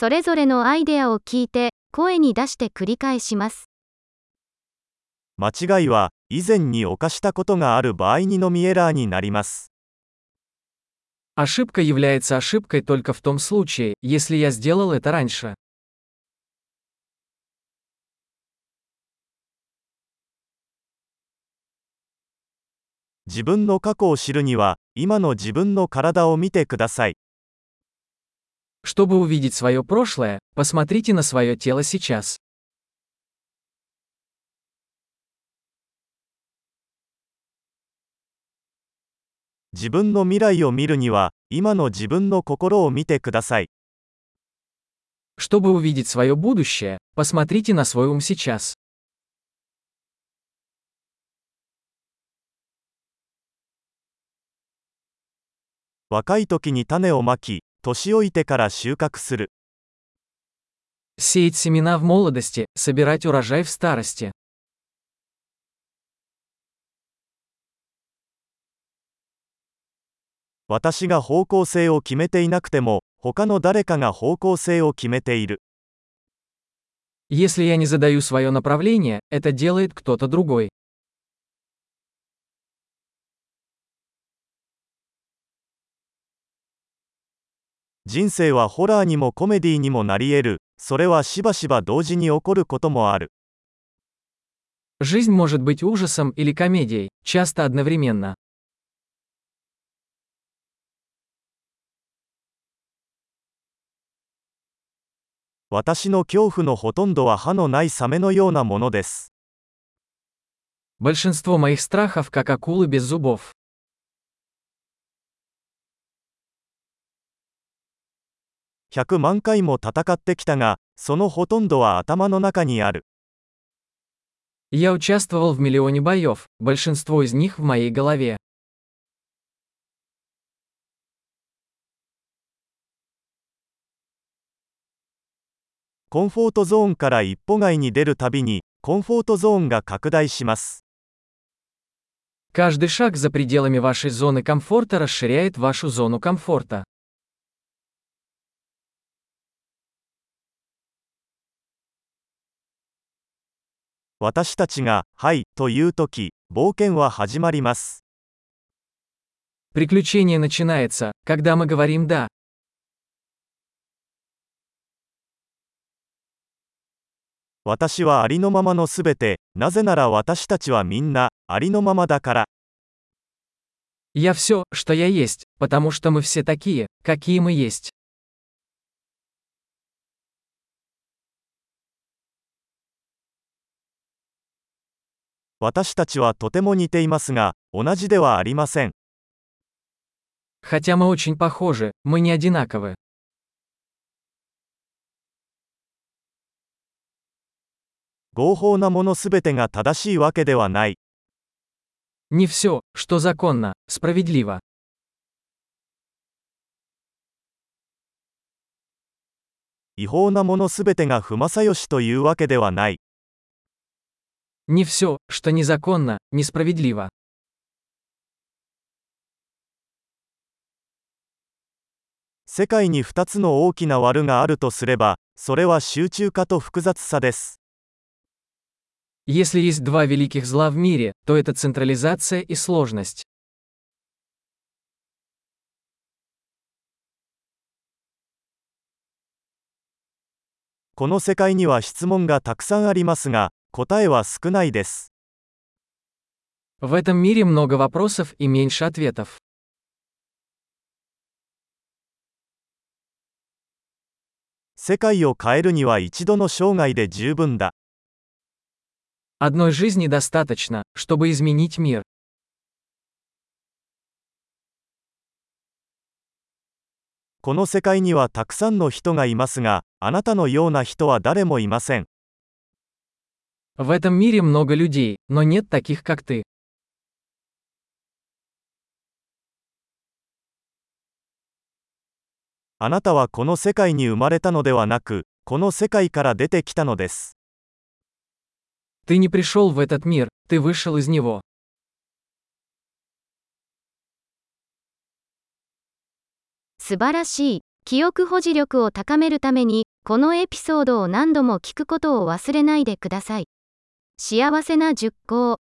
それぞれのアイデアを聞いて、声に出して繰り返します。間違いは以前に犯したことがある場合にのみエラーになります。 Ошибка является ошибкой только в том случае, если я сделал это раньше. 自分の過去を知るには、今の自分の体を見てください。 Чтобы увидеть свое прошлое, посмотрите на свое тело сейчас. 自分の未来を見るには、今の自分の心を見てください。 Чтобы увидеть свое будущее, посмотрите на свой ум сейчас. 若い時に種をまき、 年老いてから収穫する。 Сеять семена в молодости, собирать урожай в старости. 私が方向性を決めていなくても、他の誰かが方向性を決めている。 Если я не задаю свое направление, это делает кто-то другой. 人生はホラーにもコメディにもなり得る。それはしばしば同時に起こることもある。 Жизнь может быть ужасом или комедией, часто одновременно. 私の恐怖のほとんどは歯のないサメのようなものです。 Большинство моих страхов как акулы без зубов. 100万回も戦ってきたが、そのほとんどは頭の中にある。 Я участвовал в миллионе боев, большинство из них в моей голове. コンフォートゾーンから一歩外に出るたびに、コンフォートゾーンが拡大します。 Каждый шаг за пределами вашей зоны комфорта расширяет вашу зону комфорта. 私たちが、はい、というとき、冒険は始まります。 Приключение начинается, когда мы говорим «да». 私はありのままのすべて、なぜなら私たちはみんな、ありのままだから。 Я все, что я есть, потому что мы все такие, какие мы есть. 私たちはとても似ていますが、同じではありません。 Хотя мы очень похожи, мы не одинаковы. 合法なものすべてが正しいわけではない。 Не все, что законно, справедливо. 違法なものすべてが不正義というわけではない。 Не все, что незаконно, несправедливо. 世界に2つの大きな悪があるとすれば、それは集中化と複雑さです。 Если есть два великих зла в мире, то это централизация и сложность. この世界には質問がたくさんありますが、 答えは少ないです。 В этом мире много вопросов и меньше ответов. 世界を変えるには一度の生涯で十分だ。 Одной жизни достаточно, чтобы изменить мир. この世界にはたくさんの人がいますが、あなたのような人は誰もいません。 В этом мире много людей, но нет таких, как ты. あなたはこの世界に生まれたのではなく、この世界から出てきたのです。 Ты не пришел в этот мир, ты вышел из него. 素晴らしい。記憶保持力を高めるために、 このエピソードを何度も聞くことを忘れないでください。 幸せな熟考。